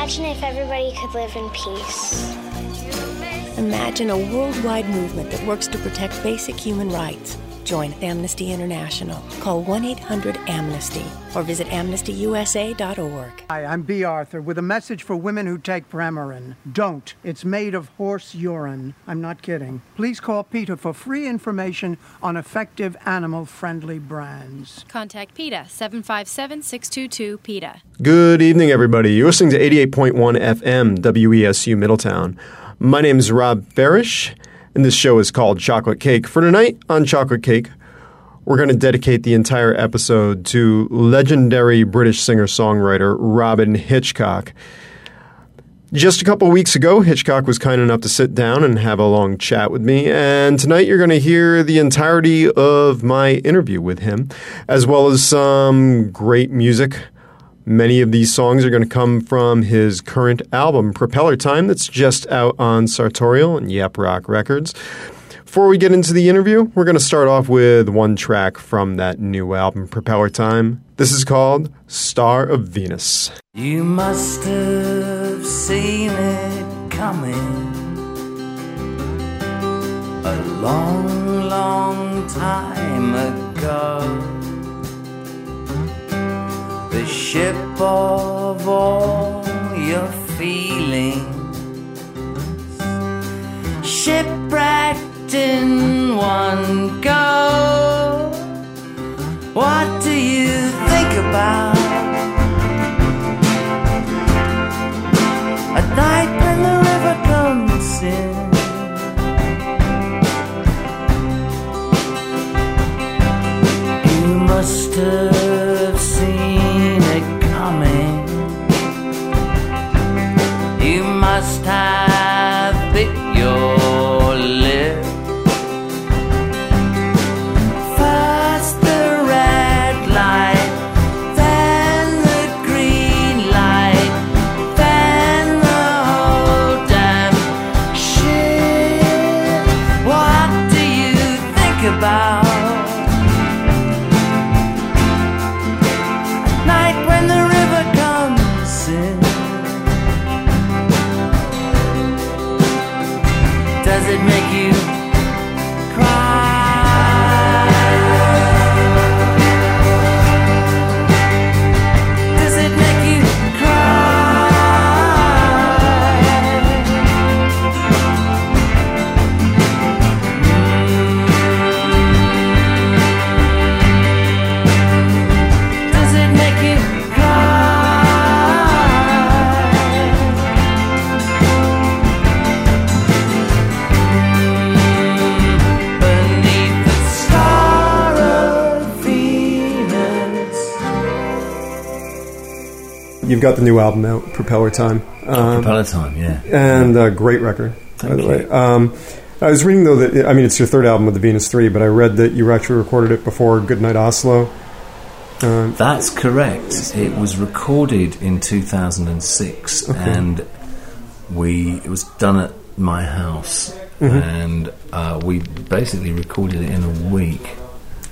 Imagine if everybody could live in peace. Imagine a worldwide movement that works to protect basic human rights. Join Amnesty International. Call 1 800 Amnesty or visit amnestyusa.org. Hi, I'm Bea Arthur with a message for women who take Premarin. Don't. It's made of horse urine. I'm not kidding. Please call PETA for free information on effective animal friendly brands. Contact PETA 757 622 PETA. Good evening, everybody. You're listening to 88.1 FM WESU Middletown. My name is Rob Farish, and this show is called Chocolate Cake. For tonight on Chocolate Cake, we're going to dedicate the entire episode to legendary British singer songwriter Robyn Hitchcock. Just a couple weeks ago, Hitchcock was kind enough to sit down and have a long chat with me, and tonight you're going to hear the entirety of my interview with him, as well as some great music. Many of these songs are going to come from his current album, Propeller Time, that's just out on Sartorial and Yep Rock Records. Before we get into the interview, we're going to start off with one track from that new album, Propeller Time. This is called Star of Venus. You must have seen it coming a long, long time ago. The ship of all your feelings, shipwrecked in one go. What do you think about? Got the new album out, Propeller Time. Um, Propeller time, yeah. and a great record, by Thank the you. way. Um, I was reading though that I mean it's your third album with the Venus Three, but I read that you actually recorded it before Goodnight Oslo. Um, That's correct. It was recorded in 2006, and we it was done at my house, and uh, we basically recorded it in a week.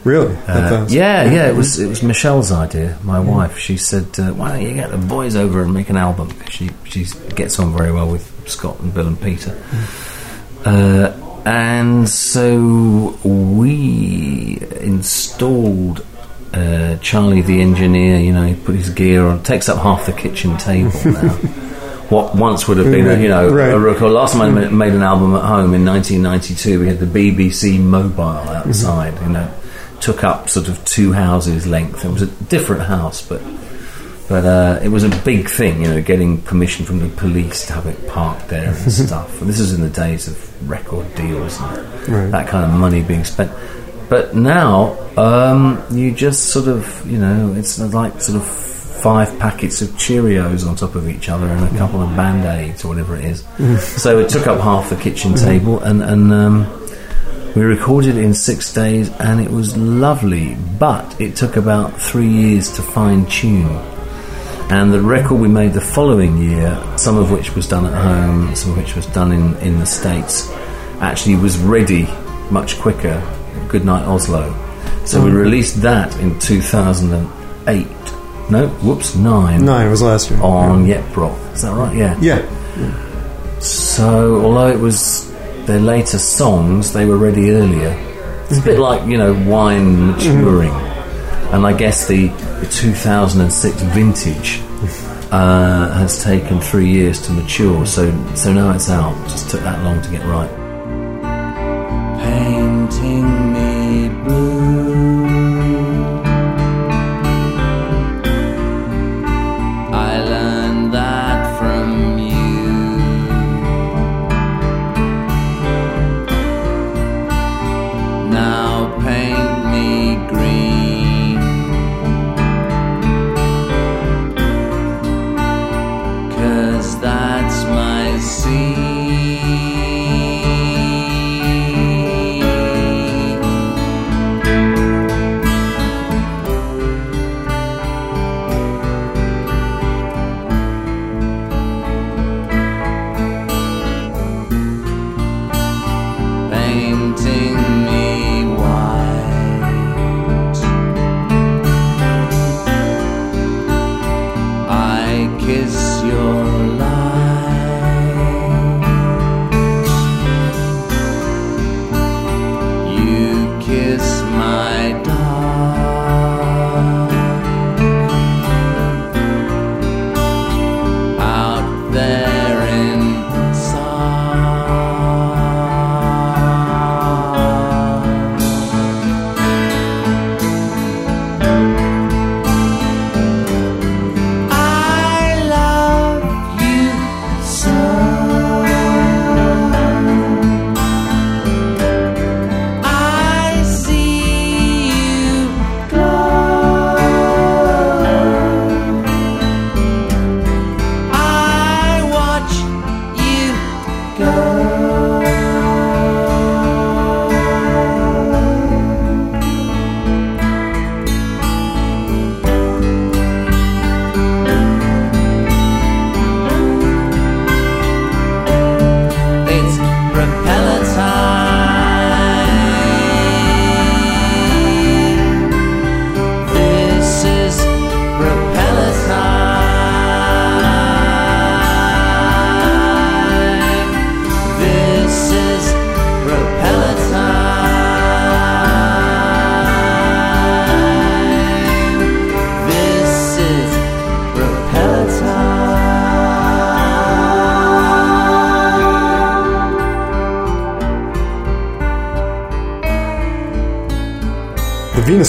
Really? Uh, yeah, yeah. It was it was Michelle's idea. My wife. She said, uh, "Why don't you get the boys over and make an album?" She she gets on very well with Scott and Bill and Peter. Uh, and so we installed uh, Charlie the engineer. You know, he put his gear on. Takes up half the kitchen table now. What once would have been, a, you know, Right. a record. Last time I made an album at home in 1992, we had the BBC Mobile outside. You know, took up sort of two houses length. It was a different house, but but uh, it was a big thing. You know, getting permission from the police to have it parked there and stuff. And this is in the days of record deals and Right. that kind of money being spent. But now um, you just sort of, you know, it's like sort of five packets of Cheerios on top of each other and a couple of Band Aids or whatever it is. so it took up half the kitchen table, and and um, we recorded in six days, and it was lovely. But it took about three years to fine tune. And the record we made the following year, some of which was done at home, some of which was done in, in the States, actually was ready much quicker. Goodnight Oslo. So we mm. released that in 2008. No, whoops, nine. Nine was last year. On Yep Rock. Is that right? Yeah. Yeah. So, although it was their later songs, they were ready earlier. It's a bit like, you know, wine maturing. And I guess the, the 2006 vintage uh, has taken three years to mature. So, so now it's out. Just took that long to get right.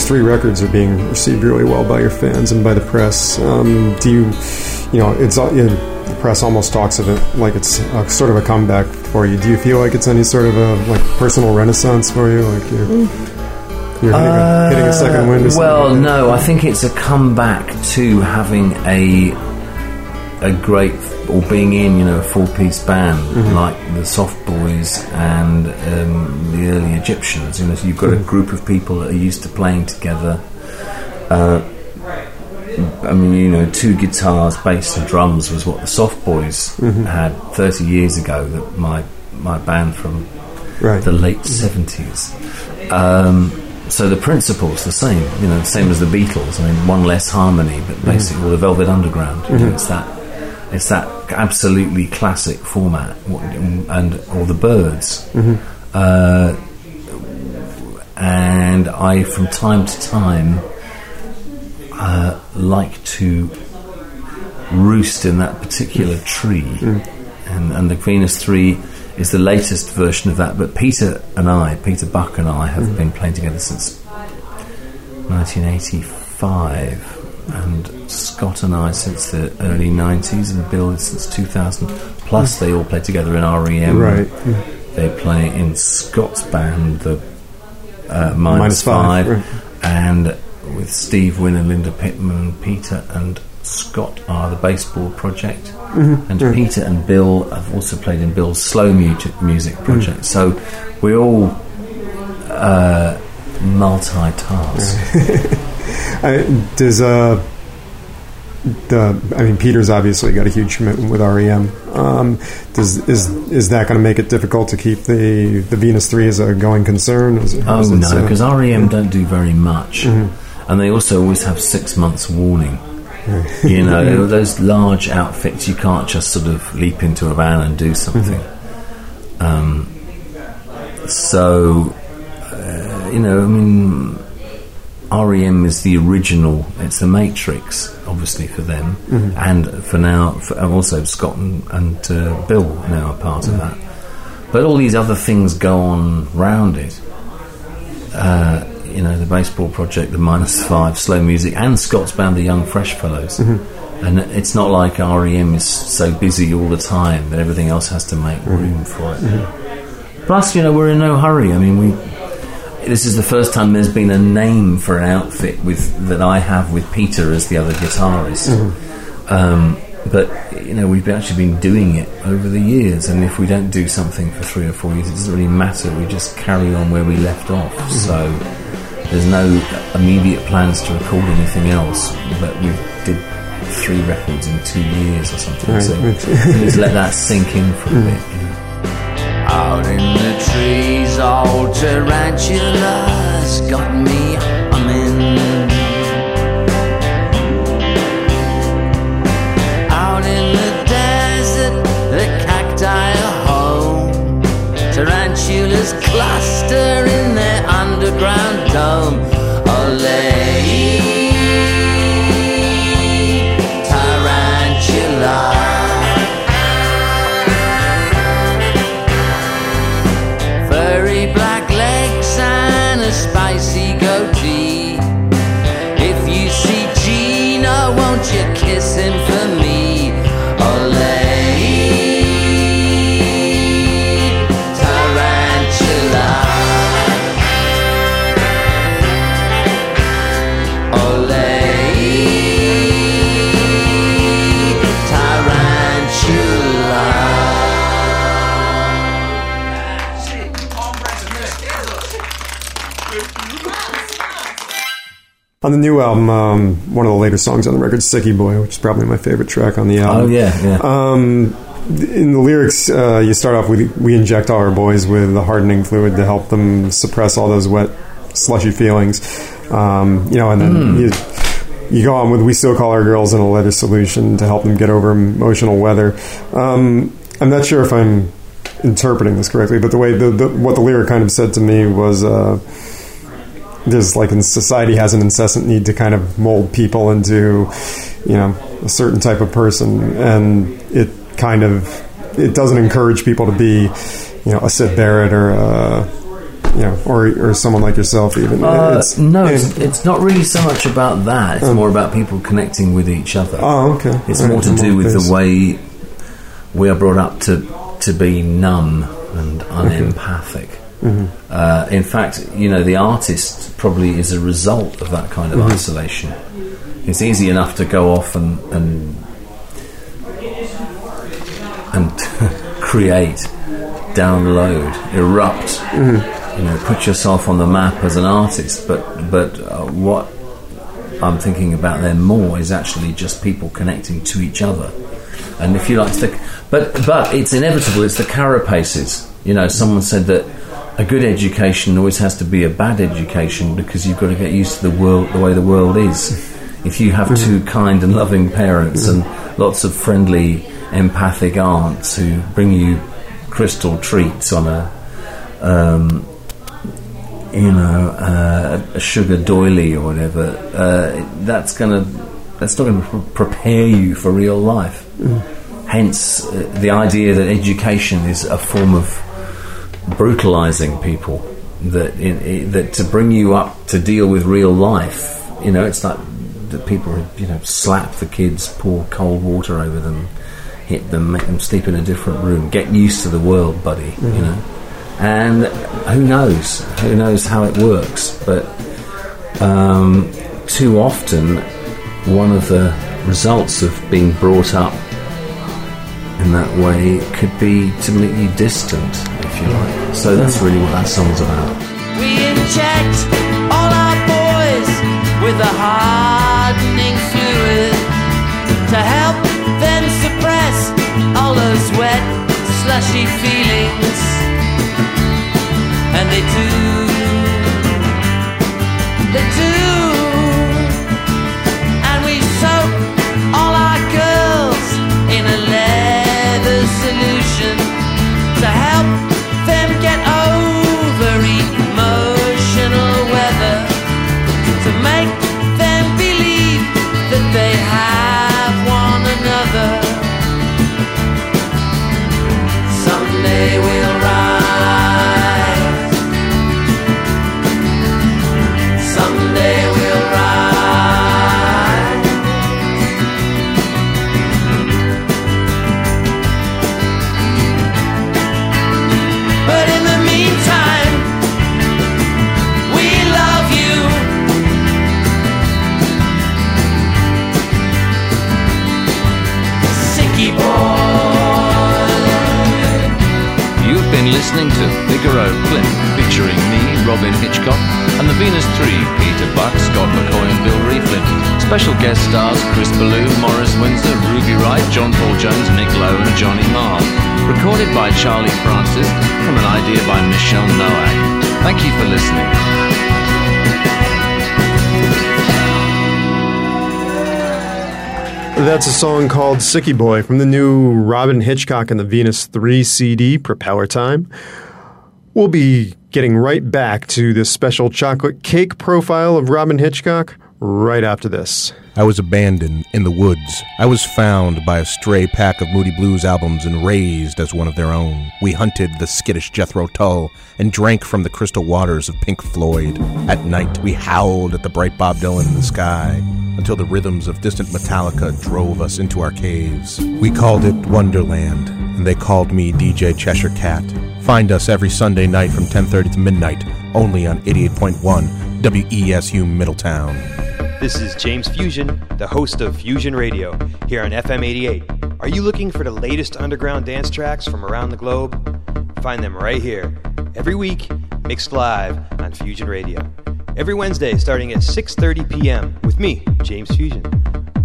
Three records are being received really well by your fans and by the press. Um, do you, you know, it's all- you know, the press almost talks of it like it's a, sort of a comeback for you. Do you feel like it's any sort of a like personal renaissance for you? Like you're, you're hitting, a, hitting a second wind? Or Uh, Well, like no, I think it's a comeback to having a a great or being in, you know, a four-piece band Mm-hmm. like the Soft And um, the early Egyptians. You know, so you've got a Mm-hmm. group of people that are used to playing together. Uh, I mean, you know, two guitars, bass, and drums was what the Soft Boys Mm-hmm. had 30 years ago. That my my band from Right. the late 70s. Um, so the principle's the same, you know, same as the Beatles. I mean, one less harmony, but basically, or the Velvet Underground. You know, it's that, it's that absolutely classic format, and or the Byrds. Uh, and I, from time to time, uh, like to roost in that particular tree. And, and the Venus 3 is the latest version of that. But Peter and I, Peter Buck and I, have been playing together since 1985. And Scott and I since the early 90s, and Bill since 2000. Plus, they all play together in REM. Right. They play in Scott's band, the uh, Minus Minus Five, Five, right. and with Steve Wynn and Linda Pitmon, Peter and Scott are the Baseball Project, Mm-hmm. and Peter and Bill have also played in Bill's slow music, music project. So we're all uh, multitask. I, does uh, the I mean Peter's obviously got a huge commitment with REM. Um, does is is that going to make it difficult to keep the the Venus Three as a going concern? Is Oh is no, uh, because REM don't do very much, and they also always have six months warning. You know, those large outfits, you can't just sort of leap into a van and do something. Um, so, uh, you know, I mean, REM is the original. It's the Matrix, obviously for them, mm-hmm. and for now, for, also Scott and, and uh, Bill now are part of mm-hmm. that. But all these other things go on round it. Uh, you know, the baseball project, the minus five, slow music, and Scott's band, the Young Fresh Fellows. Mm-hmm. And it's not like REM is so busy all the time that everything else has to make room for it. Plus, you know, we're in no hurry. I mean, we this is the first time there's been a name for an outfit with that I have with Peter as the other guitarist. Um, but you know, we've actually been doing it over the years, and if we don't do something for three or four years, it doesn't really matter. We just carry on where we left off. So there's no immediate plans to record anything else. But we did three records in two years or something. Right. So just let that sink in for a bit. You know. Out in the trees, old tarantulas got me humming. Out in the desert, the cacti are home. Tarantulas cluster in their underground dome. On the new album, um, one of the later songs on the record, "Sicky Boy," which is probably my favorite track on the album. Oh yeah, yeah. Um, in the lyrics, uh, you start off with "We inject all our boys with the hardening fluid to help them suppress all those wet, slushy feelings." Um, you know, and then you you go on with "We still call our girls in a leather solution to help them get over emotional weather." Um, I'm not sure if I'm interpreting this correctly, but the way the, the what the lyric kind of said to me was. Uh, there's like in society has an incessant need to kind of mold people into you know a certain type of person and it kind of it doesn't encourage people to be you know a Syd Barrett or a, you know or or someone like yourself even Uh, no, it's, it's not really so much about that. It's more about people connecting with each other. oh okay It's more right, to do with this. the way we are brought up to to be numb and unempathic. Mm-hmm. Uh, in fact, you know, the artist probably is a result of that kind of Mm-hmm. isolation. It's easy enough to go off and and and create, download, erupt. Mm-hmm. You know, put yourself on the map as an artist. But but uh, what I'm thinking about there more is actually just people connecting to each other. And if you like to, but but it's inevitable. It's the carapaces. You know, someone said that a good education always has to be a bad education because you've got to get used to the world, the way the world is. If you have two kind and loving parents and lots of friendly, empathic aunts who bring you crystal treats on a, um, you know, uh, a sugar doily or whatever, uh, that's gonna that's not going to pre- prepare you for real life. Hence, uh, the idea that education is a form of brutalizing people. That in, that to bring you up to deal with real life, you know, it's like that people you know slap the kids, pour cold water over them, hit them, make them sleep in a different room, get used to the world, buddy. You know, and who knows? Who knows how it works? But um, too often, one of the results of being brought up in that way it could be to make you distant, if you like. So that's hmm. really what that song's about. We inject all our boys with a hardening fluid to help them suppress all those wet, slushy feelings. And they do, they do. Special guest stars Chris Ballew, Morris Windsor, Ruby Wright, John Paul Jones, Nick Lowe, and Johnny Marr. Recorded by Charlie Francis from an idea by Michele Noach. Thank you for listening. That's a song called Sicky Boy from the new Robyn Hitchcock and the Venus 3 CD, Propeller Time. We'll be getting right back to this special chocolate cake profile of Robyn Hitchcock right after this. I was abandoned in the woods. I was found by a stray pack of Moody Blues albums and raised as one of their own. We hunted the skittish Jethro Tull and drank from the crystal waters of Pink Floyd. At night, we howled at the bright Bob Dylan in the sky until the rhythms of distant Metallica drove us into our caves. We called it Wonderland, and they called me DJ Cheshire Cat. Find us every Sunday night from 10:30 to midnight, only on 88.1 WESU Middletown. This is James Fusion, the host of Fusion Radio, here on FM 88. Are you looking for the latest underground dance tracks from around the globe? Find them right here, every week, mixed live on Fusion Radio. Every Wednesday starting at 6:30 p.m. with me, James Fusion,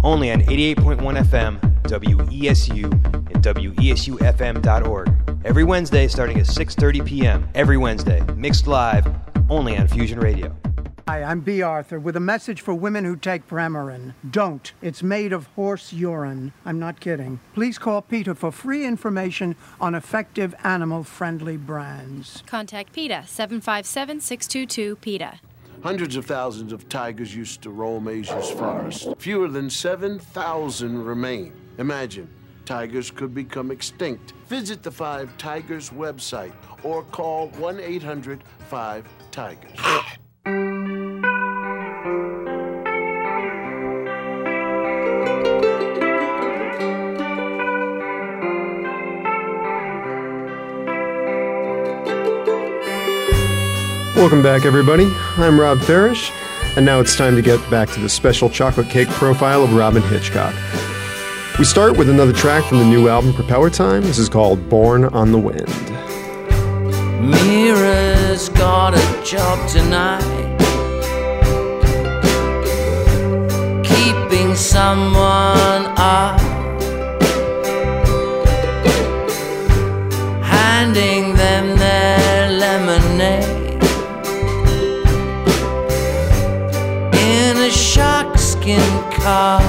only on 88.1 FM, WESU, and WESUFM.org. Every Wednesday starting at 6:30 p.m. Every Wednesday, mixed live, only on Fusion Radio. Hi, I'm Bea Arthur with a message for women who take Premarin. Don't. It's made of horse urine. I'm not kidding. Please call PETA for free information on effective animal friendly brands. Contact PETA 757 622 PETA. Hundreds of thousands of tigers used to roam Asia's forests. Fewer than 7,000 remain. Imagine, tigers could become extinct. Visit the Five Tigers website or call 1 800 5 Tigers. Welcome back, everybody. I'm Rob Farish, and now it's time to get back to the special chocolate cake profile of Robyn Hitchcock. We start with another track from the new album Propeller Time. This is called Born on the Wind. Mira's got a job tonight. Keeping someone up. Handing sharkskin car.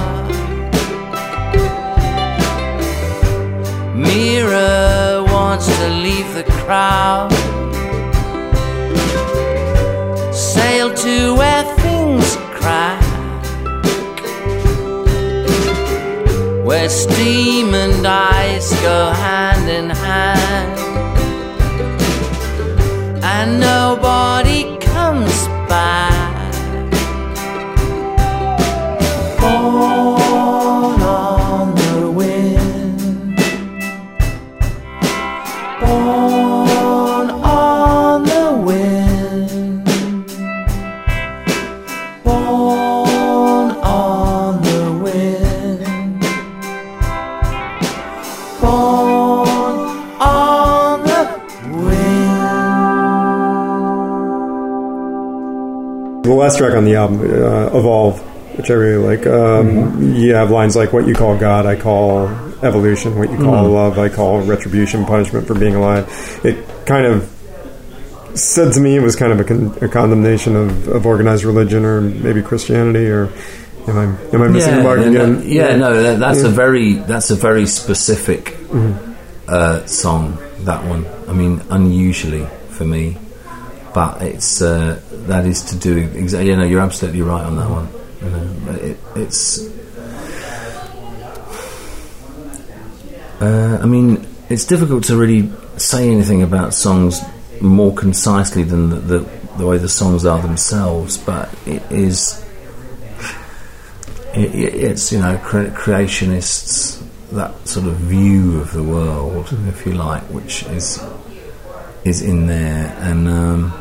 Mira wants to leave the crowd. Sail to where things crack. Where steam and ice go hand in hand. And nobody last track on the album, uh, Evolve, which I really like, um, you have lines like, What you call God, I call evolution. What you call Mhm. love, I call retribution, punishment for being alive. It kind of said to me it was kind of a, con- a condemnation of, of organized religion or maybe Christianity or. Am I, am I missing the mark no, again? yeah, no, that, that's Yeah. a very that's a very specific Mhm. uh, song. That one, I mean, unusually for me, but it's uh, that is to do exactly. You know, you're absolutely right on that one. You know, it, it's. Uh, I mean, it's difficult to really say anything about songs more concisely than the, the, the way the songs are themselves, but it is it, it- it's you know cre- creationists that sort of view of the world, if you like, which is is in there, and um,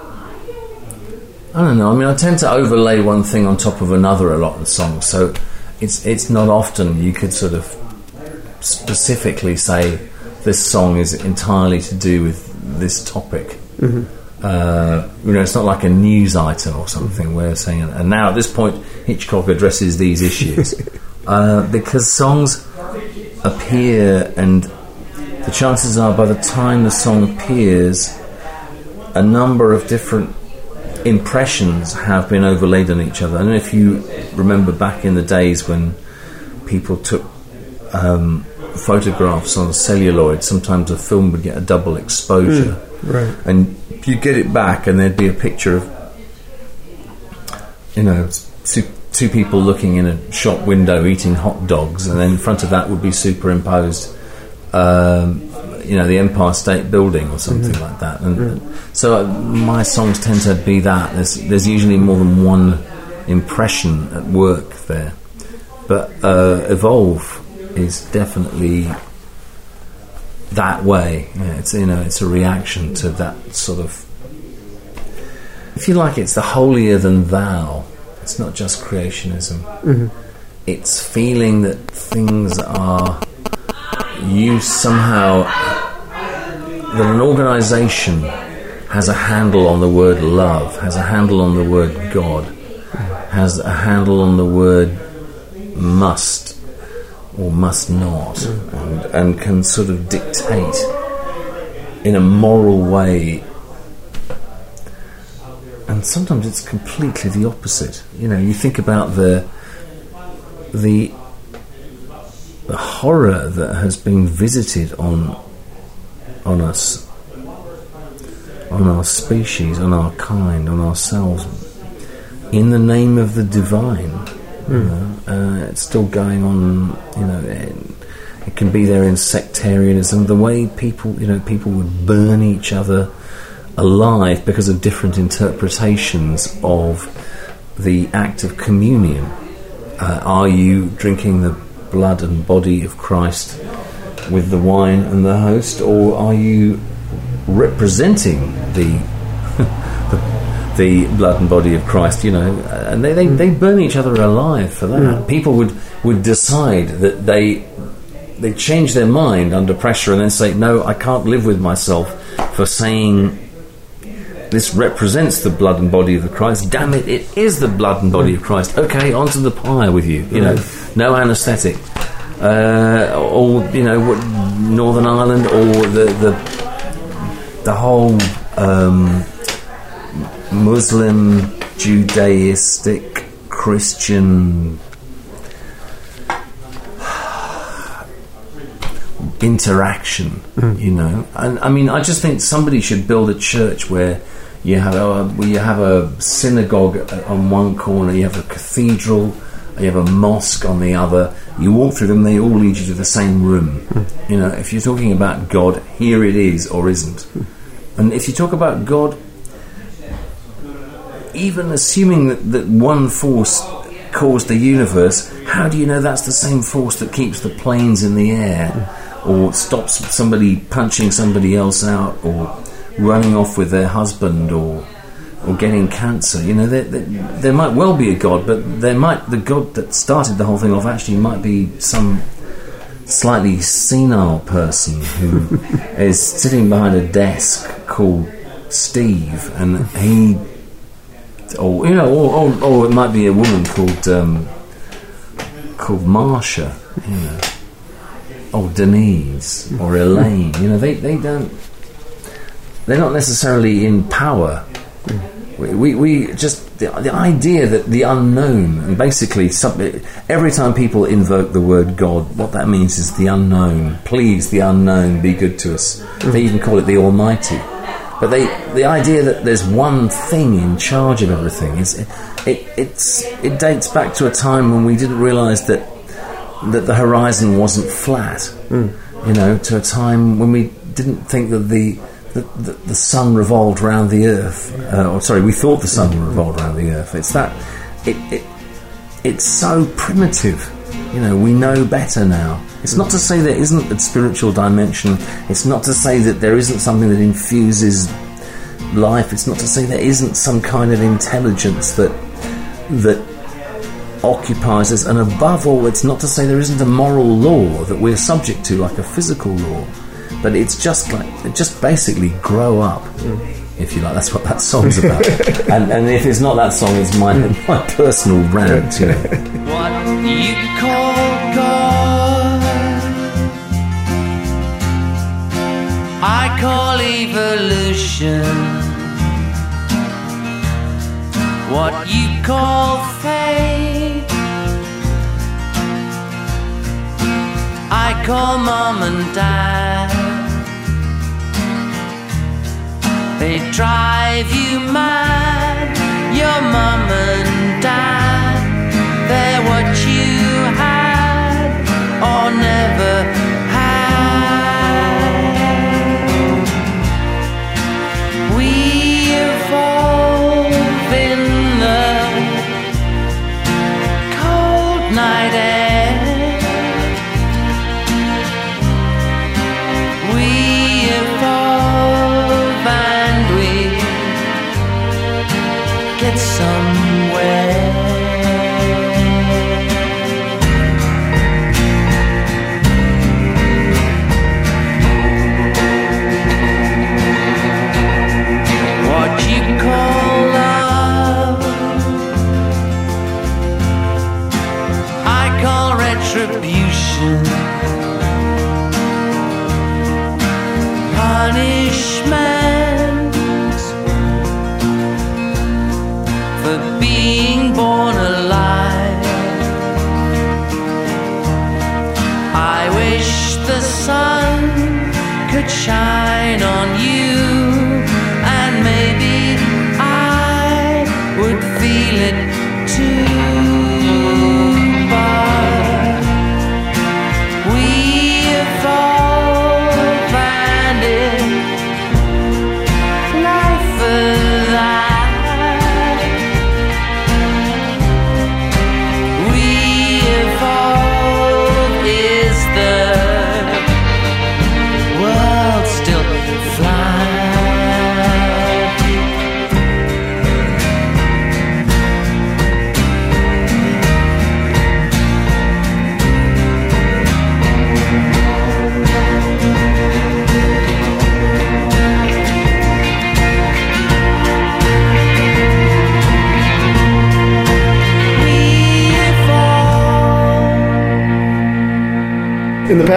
I don't know. I mean, I tend to overlay one thing on top of another a lot the songs, so it's it's not often you could sort of specifically say this song is entirely to do with this topic. Uh, you know, it's not like a news item or something where saying, and now at this point, Hitchcock addresses these issues. uh, because songs appear, and the chances are by the time the song appears, a number of different impressions have been overlaid on each other. I don't know if you remember back in the days when people took um, photographs on celluloid, sometimes a film would get a double exposure. right. And you get it back, and there'd be a picture of, you know, two, two people looking in a shop window eating hot dogs, and then in front of that would be superimposed, um, you know, the Empire State Building or something Mhm. like that. And so uh, my songs tend to be that. There's, there's usually more than one impression at work there. But uh, Evolve is definitely that way. Yeah, it's you know it's a reaction to that sort of. If you like, it's the holier than thou. It's not just creationism. Mhm. It's feeling that things are you somehow that an organisation has a handle on the word love, has a handle on the word God, has a handle on the word must or must not, and, and can sort of dictate in a moral way. And sometimes it's completely the opposite. You know, you think about the the the horror that has been visited on on us, on our species, on our kind, on ourselves, in the name of the divine. You know, uh, it's still going on. You know, it, it can be there in sectarianism. The way people, you know, people would burn each other alive because of different interpretations of the act of communion. Uh, are you drinking the blood and body of Christ with the wine and the host, or are you representing the the, the blood and body of Christ? You know, and they, they, they burn each other alive for that. Mm. People would would decide that they they change their mind under pressure and then say, "No, I can't live with myself for saying." This represents the blood and body of the Christ. Damn it, it is the blood and body of Christ. Okay, onto the pyre with you. You know, no anaesthetic uh, or you know what, Northern Ireland, or the the the whole um, Muslim, Judaistic, Christian interaction. You know, and I mean, I just think somebody should build a church where. You have a, where you have a synagogue on one corner, you have a cathedral, you have a mosque on the other. You walk through them, they all lead you to the same room. Hmm. You know, if you're talking about God, here it is or isn't. Hmm. And if you talk about God, even assuming that, that one force caused the universe, how do you know that's the same force that keeps the planes in the air hmm. or stops somebody punching somebody else out or running off with their husband or or getting cancer. You know, there, there, there might well be a God, but there might the God that started the whole thing off actually might be some slightly senile person who is sitting behind a desk called Steve, and he, or you know, or, or, or it might be a woman called um, called Marsha, you know, or Denise or Elaine. You know, they they don't. They're not necessarily in power we, we, we just the, the idea that the unknown and basically some, every time people invoke the word God, what that means is the unknown. Please, the unknown, be good to us. They even call it the Almighty. But they, the idea that there's one thing in charge of everything is it, it, it's, it dates back to a time when we didn't realise that that the horizon wasn't flat. Hmm. You know, to a time when we didn't think that the the, the, the sun revolved around the earth. Uh, or sorry, we thought the sun revolved around the earth. It's that it, it it's so primitive. You know, we know better now. It's not to say there isn't a spiritual dimension. It's not to say that there isn't something that infuses life. It's not to say there isn't some kind of intelligence that that occupies us. And above all, it's not to say there isn't a moral law that we're subject to, like a physical law. But it's just like just basically grow up, mm. if you like. That's what that song's about. and, and if it's not that song, it's my mm. my personal rant. You know. What you call God, I call evolution. What you call fate, I call mom and dad. They drive you mad, your mom and dad. They're what you had or never could shine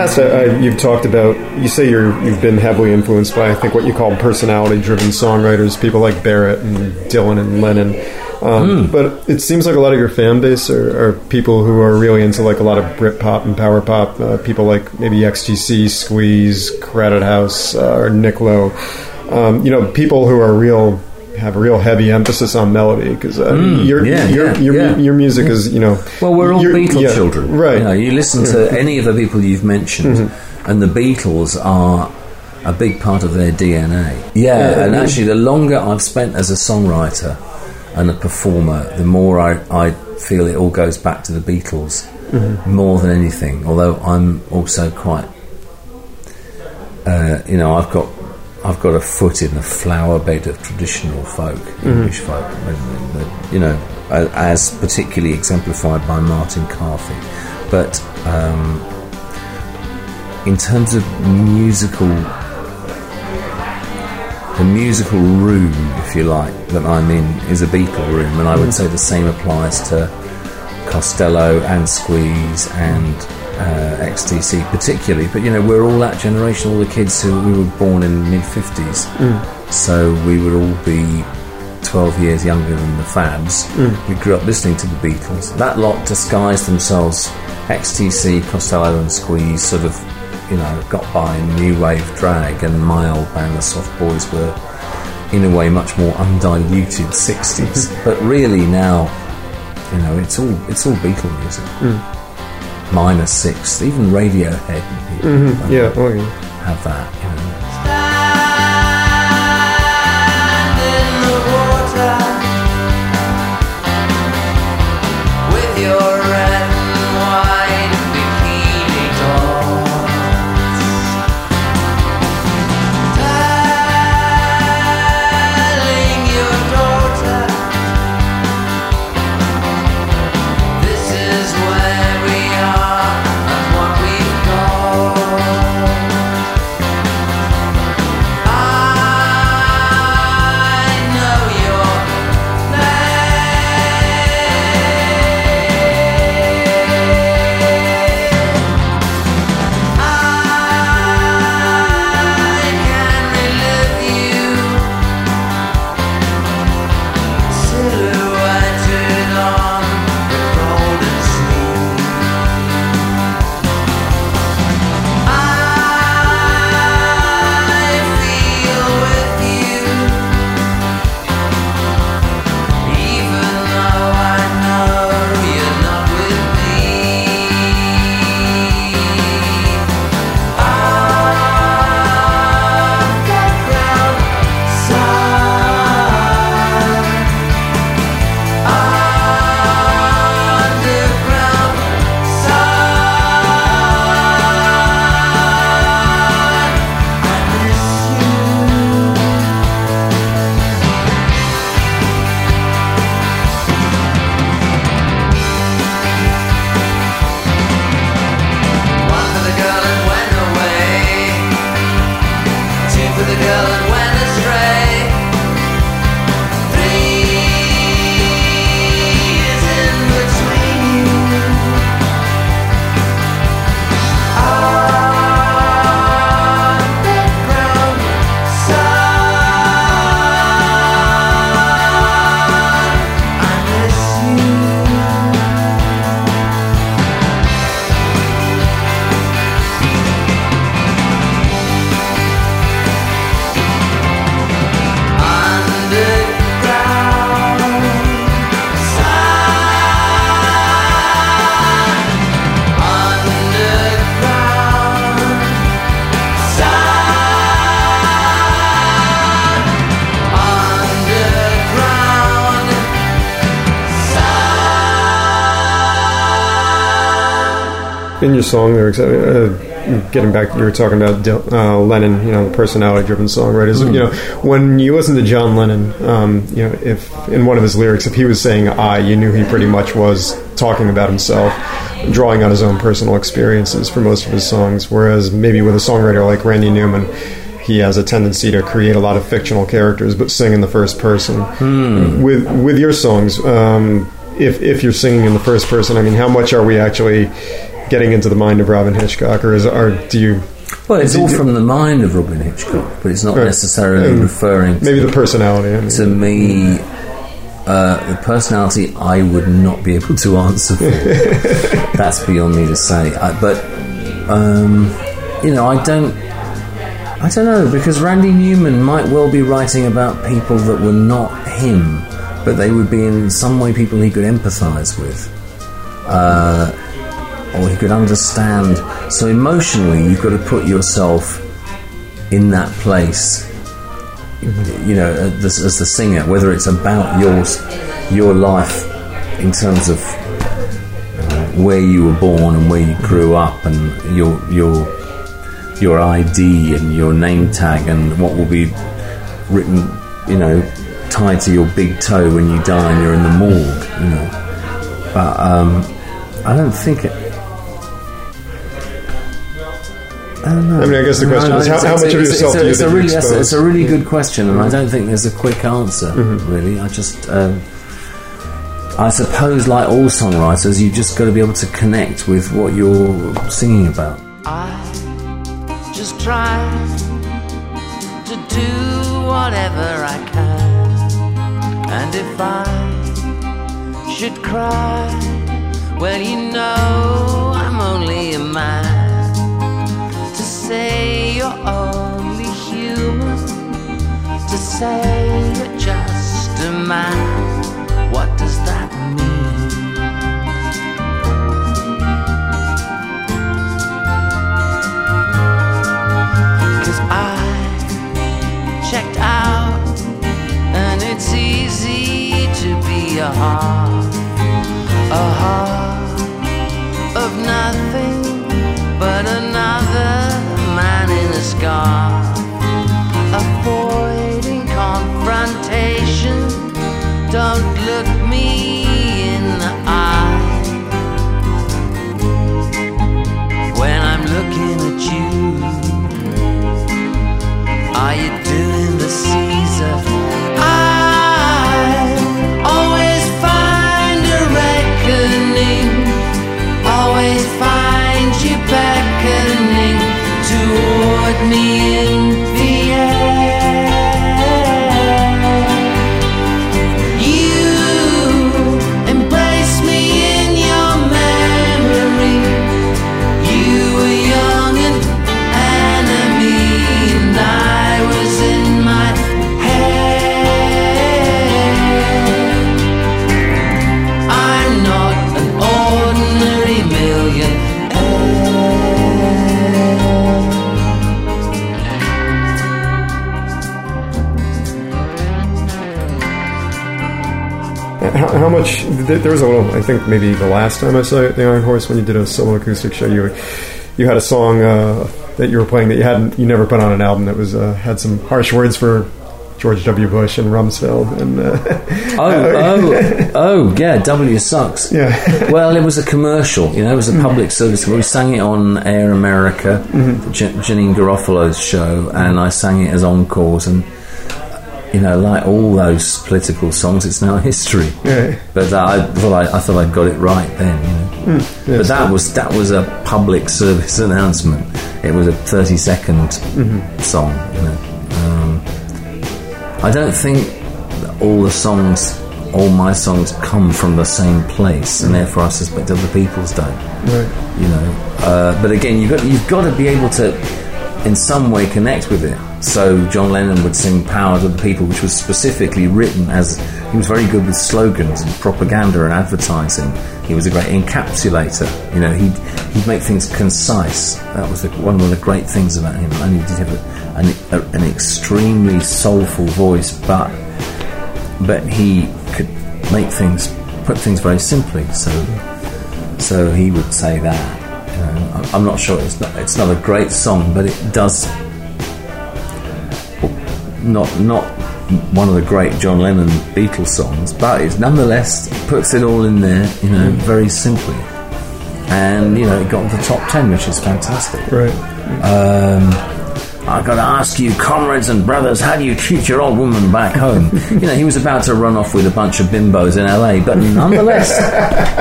past, uh, uh, you've talked about. You say you're you've been heavily influenced by I think what you call personality-driven songwriters, people like Barrett and Dylan and Lennon. Um, But it seems like a lot of your fan base are, are people who are really into like a lot of Britpop and power pop. Uh, people like maybe XTC, Squeeze, Crowded House, uh, or Nick Lowe. Um, you know, people who are real have a real heavy emphasis on melody because uh, Mm, your yeah, your yeah, your, yeah. your music is you know. Well, we're all you're- Beatle yeah, children, right? You, know, you listen to any of the people you've mentioned, and the Beatles are a big part of their DNA. Yeah, and actually, the longer I've spent as a songwriter and a performer, the more I, I feel it all goes back to the Beatles Mhm. more than anything. Although I'm also quite, uh, you know, I've got. I've got a foot in the flower bed of traditional folk, Mhm. English folk, you know, as particularly exemplified by Martin Carthy. But um, in terms of musical, the musical room, if you like, that I'm in is a Beatle room, and I would Mhm. say the same applies to Costello and Squeeze and uh, XTC particularly. But you know, we're all that generation, all the kids who we were born in mid fifties, Mm. so we would all be. 12 years younger than the Fabs. Mm. We grew up listening to the Beatles. That lot disguised themselves, XTC, Costello, and Squeeze, sort of, you know, got by in new wave drag, and my old band, the Soft Boys, were in a way much more undiluted 60s. but really now, you know, it's all it's all Beatle music. Mm. Minus six, even Radiohead and people Mhm, yeah, that oh, yeah. have that. In your song lyrics, uh, getting back, you were talking about uh, Lennon, you know, the personality-driven songwriters. Mm. You know, when you listen to John Lennon, um, you know, if in one of his lyrics, if he was saying "I," you knew he pretty much was talking about himself, drawing on his own personal experiences for most of his songs. Whereas maybe with a songwriter like Randy Newman. He has a tendency to create a lot of fictional characters, but sing in the first person. Hmm. With with your songs, um, if if you're singing in the first person, I mean, how much are we actually getting into the mind of Robyn Hitchcock, or is or do you? Well, it's all from the mind of Robyn Hitchcock, but it's not Right. necessarily Um, referring maybe to, the personality. I mean. to me. Uh, the personality I would not be able to answer for. That's beyond me to say. I, but um, you know, I don't. I don't know because Randy Newman might well be writing about people that were not him, but they would be in some way people he could empathise with, uh, or he could understand. So emotionally, you've got to put yourself in that place. You know, as, as the singer, whether it's about your your life in terms of uh, where you were born and where you grew up and your your your ID and your name tag and what will be written, you know, tied to your big toe when you die and you're in the morgue, you know. But um, I don't think it. I don't know. I mean, I guess the question is, how- how much of it's- yourself it's a- do you it's think you really, that's a- It's a really good question, and I don't think there's a quick answer. Mm-hmm. Really, I just. Um, I suppose, like all songwriters, you just got to be able to connect with what you're singing about. I just try to do whatever I can. And if I should cry, well, you know I'm only a man. Say you're only human, to say you're just a man, what does that mean? Cause I checked out, and it's easy to be a heart, a heart of nothing a There was a little. I think maybe the last time I saw you at the Iron Horse when you did a solo acoustic show, you you had a song uh, that you were playing that you hadn't you never put on an album that was uh, had some harsh words for George W. Bush and Rumsfeld and. Uh, Oh, oh, oh, yeah, W sucks. Yeah. well, it was a commercial, you know, it was a public service. We sang it on Air America, Mhm. Jan- Janeane Garofalo's show, and I sang it as encores. And, you know, like all those political songs, it's now history. Yeah. But uh, I thought I, I thought I'd got it right then. You know. Mm, but yes. that was that was a public service announcement. It was a thirty second Mhm. song. You know. um, I don't think all the songs, all my songs, come from the same place, and therefore I suspect other people's don't. Right. You know, uh, but again, you've got you've got to be able to, in some way, connect with it. So John Lennon would sing "Power to the People," which was specifically written as he was very good with slogans and propaganda and advertising. He was a great encapsulator. You know, he'd he'd make things concise. That was the, one of the great things about him. And he did have a, an, a, an extremely soulful voice, but but he could make things put things very simply. So so he would say that. I'm not sure it's not it's not a great song, but it does not not one of the great John Lennon Beatles songs, but it nonetheless puts it all in there, you know, very simply. And you know, it got the top ten, which is fantastic. Right. Um, I got to ask you, comrades and brothers, how do you treat your old woman back home? you know, he was about to run off with a bunch of bimbos in LA, but nonetheless,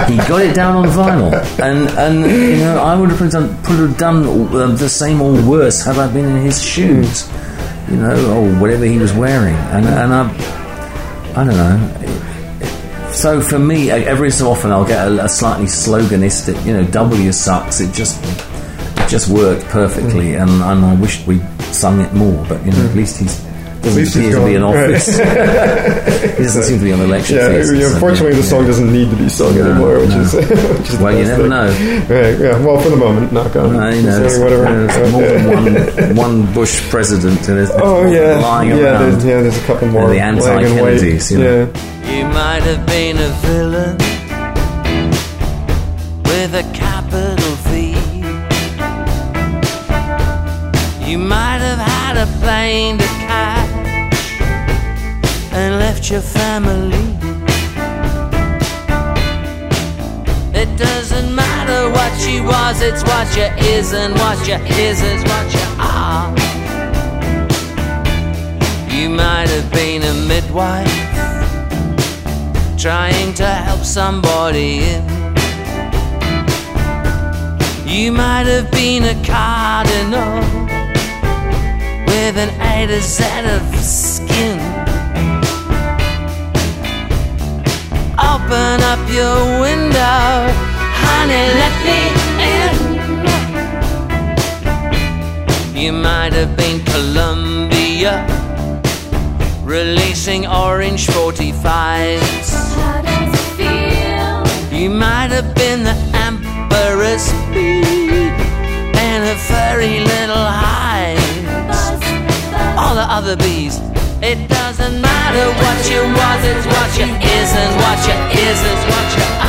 he got it down on vinyl. And, and you know, I would have done, would have done uh, the same or worse had I been in his shoes, you know, or whatever he was wearing. And, and I, I don't know. So for me, every so often I'll get a, a slightly sloganistic, you know, W sucks. It just it just worked perfectly, and, and I wished we'd sung it more. But you know, at least he's doesn't least he's appear to be in gone, right. office. he doesn't seem to be on the lecture Yeah, theatre, yeah, so, unfortunately, the yeah. song doesn't need to be sung No, anymore, which no. is, which is the Well, you never thing. know. Right, yeah, well, for the moment, knock on. Uh, you know, saying there's, whatever. there's more than one, one Bush president and there's Oh yeah, lying yeah, around. there's, yeah. There's a couple more. the laying anti-Kennedys, you know. Yeah. You might have been a villain to catch and left your family. It doesn't matter what you was, it's what you is, and what you is is what you are. You might have been a midwife trying to help somebody in. You might have been a cardinal with an A to Z of skin. Open up your window, honey, let me in. You might have been Columbia releasing orange 45s. How does it feel? You might have been the Emperor's bee and her furry little hives. All the other bees. It doesn't matter what you was, it's what you is, and what you is is what you are.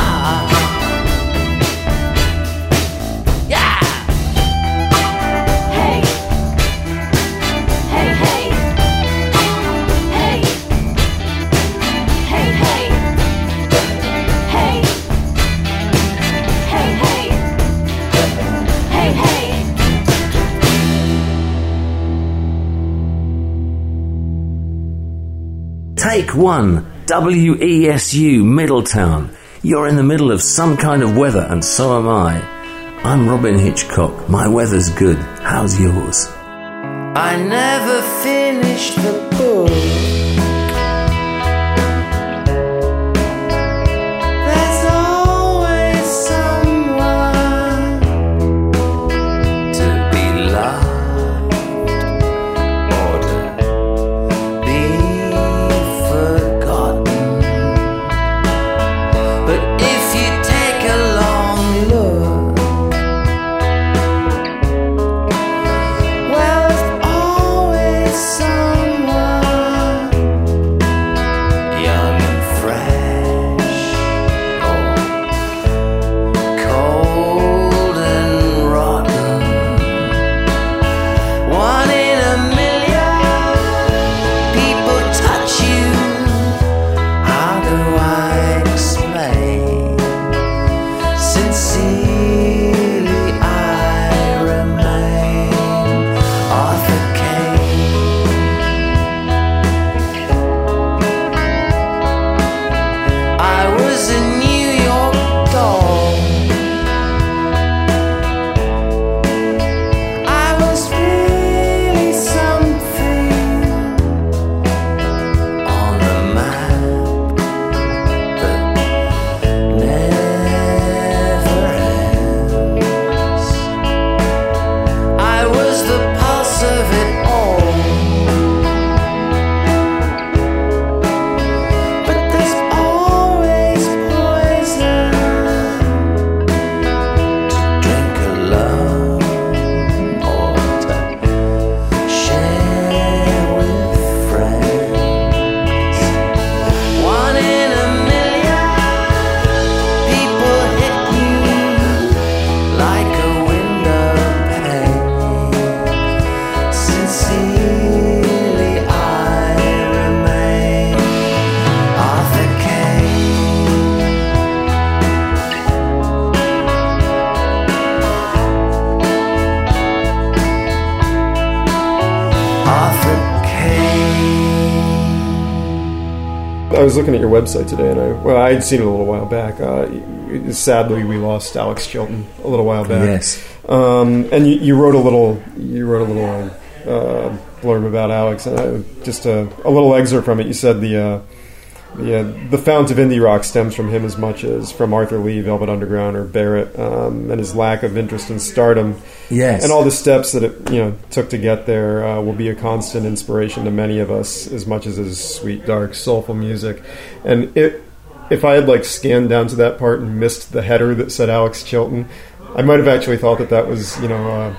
1, WESU, Middletown. You're in the middle of some kind of weather, and so am I. I'm Robyn Hitchcock. My weather's good. How's yours? I never finished the book. Was looking at your website today, and I well, I had seen it a little while back. Uh, sadly, we lost Alex Chilton a little while back. Yes. Um, and you, you wrote a little, you wrote a little uh, blurb about Alex, and I, just a, a little excerpt from it. You said the the, uh, the fount of indie rock stems from him as much as from Arthur Lee, Velvet Underground, or Barrett, um, and his lack of interest in stardom. Yes. And all the steps that it you know took to get there uh, will be a constant inspiration to many of us, as much as his sweet, dark, soulful music. And it, if I had like scanned down to that part and missed the header that said Alex Chilton, I might have actually thought that that was you know uh,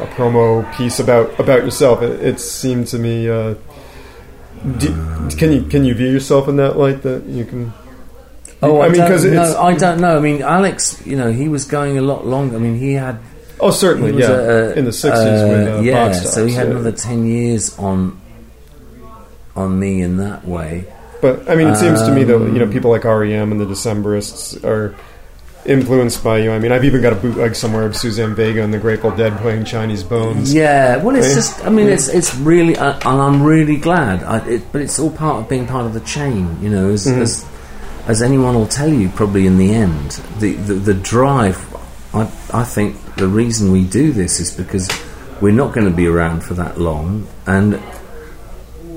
a promo piece about about yourself. It, it seemed to me. Uh, do, can you can you view yourself in that light that you can? Oh, I, mean, because it's I don't know. I mean, Alex, you know, he was going a lot longer. I mean, he had. Oh, certainly, he was yeah. In the 60s with, uh, yeah, Box so he had yeah. another ten years on on me in that way. But I mean, it seems to me that you know Um, people like REM and the Decemberists are influenced by you. I mean, I've even got a bootleg somewhere of Suzanne Vega and the Grateful Dead playing Chinese Bones. Yeah, well, it's Eh? just. I mean, Yeah. it's it's really, uh, and I'm really glad. I, it, but it's all part of being part of the chain, you know. As Mhm. as, as anyone will tell you, probably in the end, the the, the drive. I I think the reason we do this is because we're not going to be around for that long, and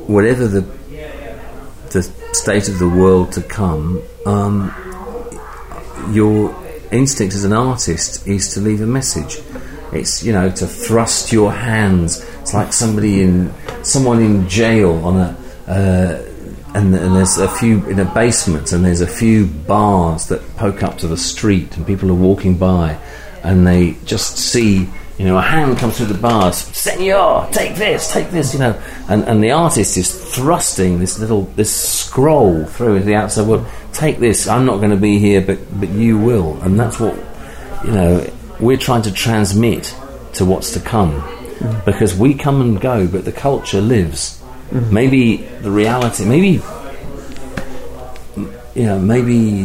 whatever the the state of the world to come, um, your instinct as an artist is to leave a message. It's you know to thrust your hands. It's like somebody in someone in jail on a. Uh, and, and there's a few in a basement, and there's a few bars that poke up to the street, and people are walking by, and they just see, you know, a hand comes through the bars. Senor, take this, take this, you know, and and the artist is thrusting this little this scroll through into the outside world. Take this. I'm not going to be here, but but you will, and that's what you know. We're trying to transmit to what's to come, because we come and go, but the culture lives. Mhm. Maybe the reality, maybe you know, maybe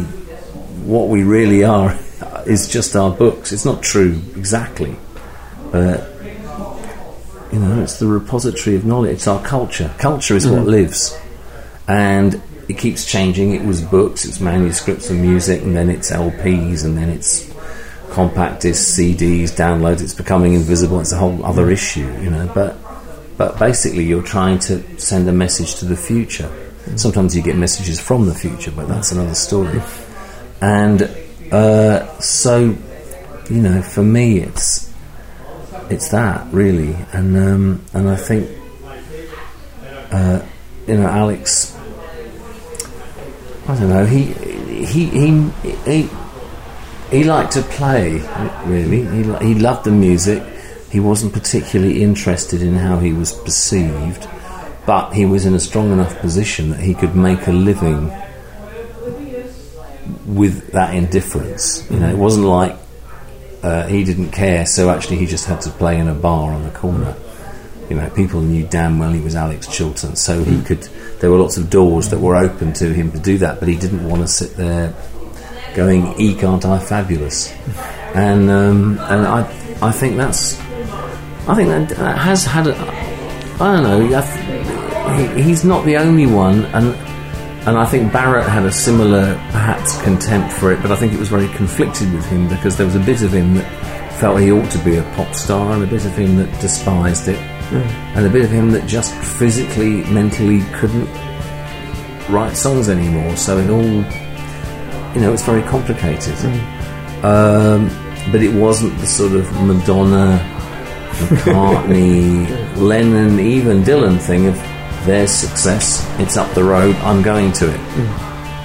what we really are is just our books. It's not true exactly, but you know, it's the repository of knowledge. It's our culture. Culture is what Mhm. lives, and it keeps changing. It was books, it's manuscripts and music, and then it's LPs, and then it's compact discs, CDs, downloads. It's becoming invisible. It's a whole other issue, you know. But but basically, you're trying to send a message to the future. Sometimes you get messages from the future, but that's another story. And uh, so, you know, for me, it's it's that really, and um, and I think uh, you know, Alex. I don't know. He he he he, he liked to play. Really, he he loved the music. He wasn't particularly interested in how he was perceived, but he was in a strong enough position that he could make a living with that indifference. You know, it wasn't like uh, he didn't care, so actually he just had to play in a bar on the corner. You know, people knew damn well he was Alex Chilton, so he could. There were lots of doors that were open to him to do that, but he didn't want to sit there going, "Eek, aren't I fabulous?" And um, and I I think that's I think that, that has had a, I don't know. He, he's not the only one, and and I think Barrett had a similar, perhaps, contempt for it. But I think it was very conflicted with him because there was a bit of him that felt he ought to be a pop star, and a bit of him that despised it, Mm. and a bit of him that just physically, mentally couldn't write songs anymore. So it all, you know, it's very complicated. Um, but it wasn't the sort of Madonna, McCartney, Lennon, even Dylan thing of their success. It's up the road. I'm going to it.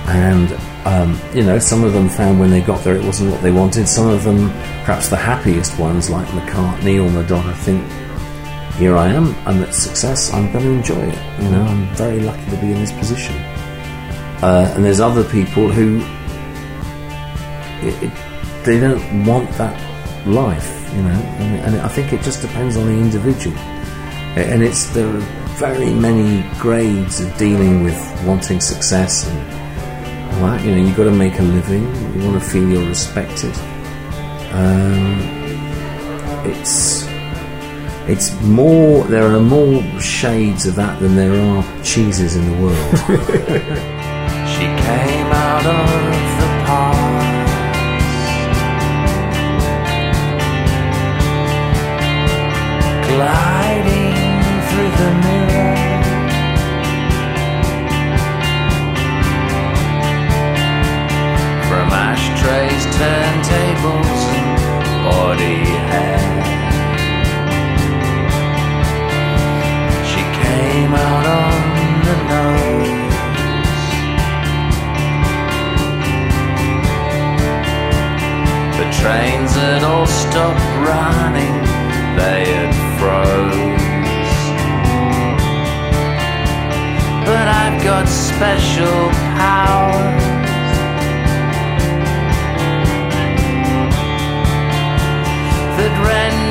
And um, you know, some of them found when they got there it wasn't what they wanted. Some of them, perhaps the happiest ones, like McCartney or Madonna, think, "Here I am. I'm at success. I'm going to enjoy it." You know, I'm very lucky to be in this position. Uh, and there's other people who it, it, they don't want that life, you know. And, and I think it just depends on the individual. and it's are very many grades of dealing with wanting success and all that. You know, you've got to make a living. You want to feel you're respected. Um, it's it's more. There are more shades of that than there are cheeses in the world. She came out of She came out on the nose. The trains had all stopped running, they had froze. But I've got special powers. That render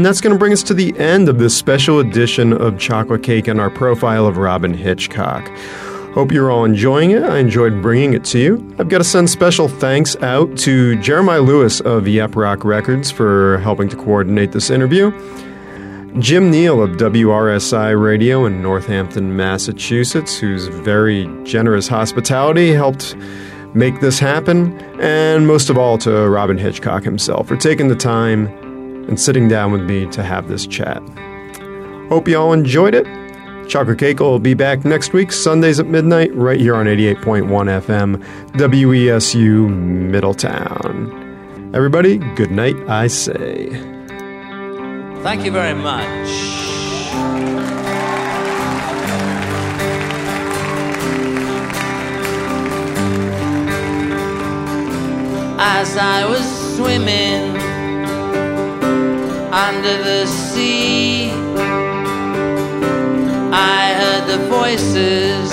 And that's going to bring us to the end of this special edition of Chocolate Cake and our profile of Robyn Hitchcock. Hope you're all enjoying it. I enjoyed bringing it to you. I've got to send special thanks out to Jeremiah Lewis of Yep Rock Records for helping to coordinate this interview. Jim Neal of WRSI Radio in Northampton, Massachusetts, whose very generous hospitality helped make this happen. And most of all, to Robyn Hitchcock himself for taking the time and sitting down with me to have this chat. Hope you all enjoyed it. Chocolate Cake will be back next week, Sundays at midnight, right here on 88.1 FM, WESU Middletown. Everybody, good night, I say. Thank you very much. as I was swimming under the sea. I heard the voices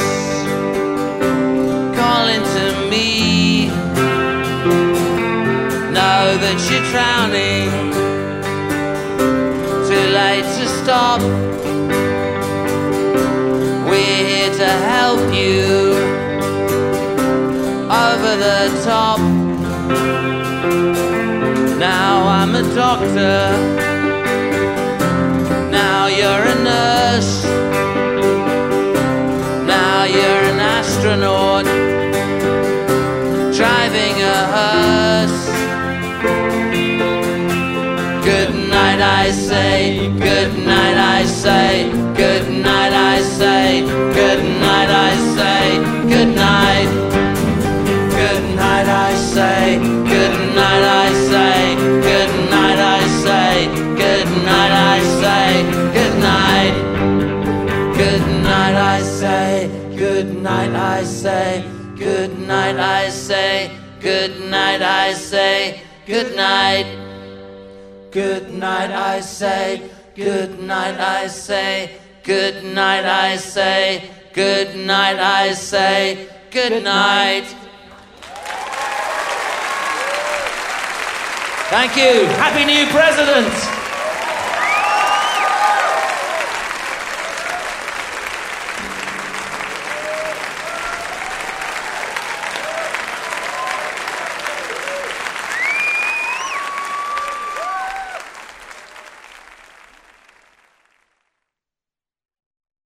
calling to me. Know that you're drowning, too late to stop. We're here to help you over the top. Now I'm a doctor. Now you're a nurse. Now you're an astronaut. Driving a hearse. Good night, I say. Good night, I say. Good night, I say. Good night, I say. Night, I say. Good night, I say. Good night, I say. Good night. Good night, I say. Good night, I say. Good night, I say. Good night, I say. Good night. Thank you. Happy new president.